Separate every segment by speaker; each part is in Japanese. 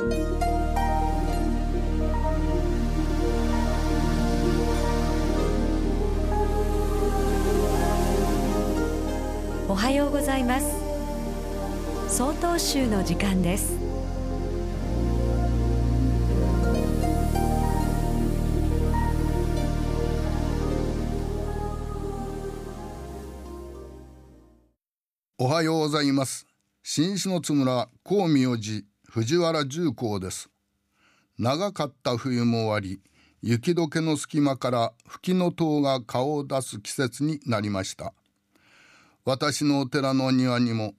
Speaker 1: おはようございます。総統集の時間です。
Speaker 2: おはようございます。新篠津村高明寺藤原重工です。長かった冬も終わり雪解けの隙間から吹きの塔が顔を出す季節になりました。私のお寺の庭にも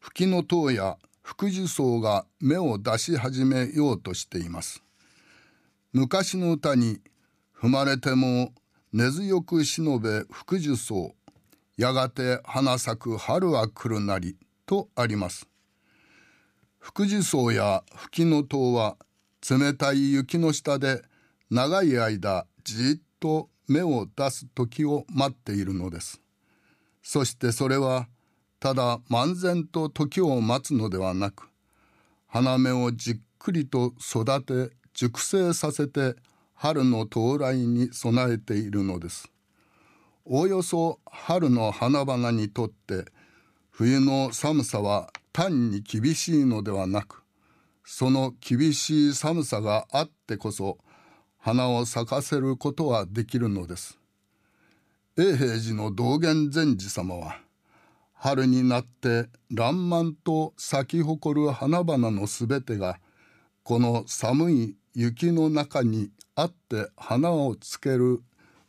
Speaker 2: 吹きの塔や福寿草が芽を出し始めようとしています。昔の歌に踏まれても根強く忍べ福寿草やがて花咲く春は来るなりとあります。福寿草や吹きの塔は冷たい雪の下で長い間じっと芽を出す時を待っているのです。そしてそれはただ漫然と時を待つのではなく花芽をじっくりと育て熟成させて春の到来に備えているのです。おおよそ春の花々にとって冬の寒さは単に厳しいのではなくその厳しい寒さがあってこそ花を咲かせることはできるのです。永平寺の道元禅師様は春になって爛漫と咲き誇る花々のすべてがこの寒い雪の中にあって花をつける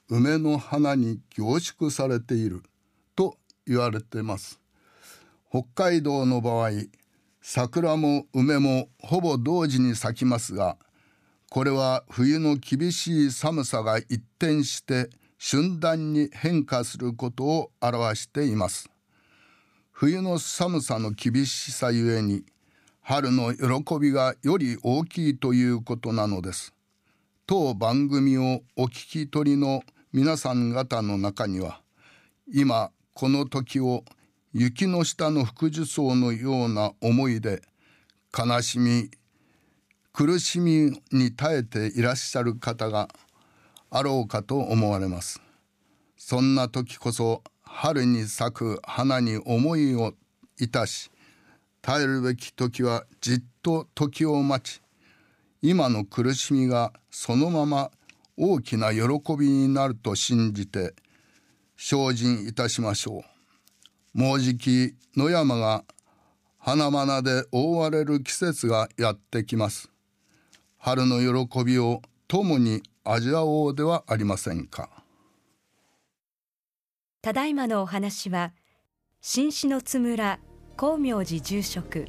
Speaker 2: 梅の花に凝縮されていると言われてます。北海道の場合桜も梅もほぼ同時に咲きますがこれは冬の厳しい寒さが一転して春暖に変化することを表しています。冬の寒さの厳しさゆえに春の喜びがより大きいということなのです。当番組をお聞き取りの皆さん方の中には今この時を雪の下の福寿草のような思いで悲しみ苦しみに耐えていらっしゃる方があろうかと思われますそんな時こそ春に咲く花に思いをいたし耐えるべき時はじっと時を待ち今の苦しみがそのまま大きな喜びになると信じて精進いたしましょう。もうじき野山が花々で覆われる季節がやってきます。春の喜びを共に味わおうではありませんか。
Speaker 1: ただいまのお話は新篠津村光明寺住職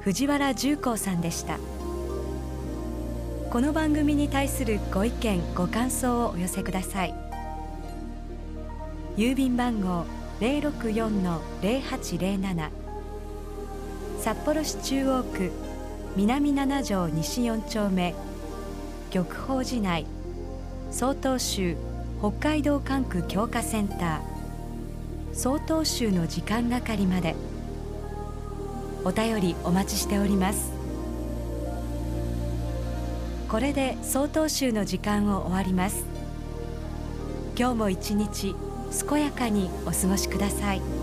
Speaker 1: 藤原重光さんでした。この番組に対するご意見ご感想をお寄せください郵便番号064-0807札幌市中央区南七条西4丁目。玉宝寺内。曹洞州北海道管区強化センター。曹洞州の時間係まで。お便りお待ちしております。これで総統集の時間を終わります。今日も一日健やかにお過ごしください。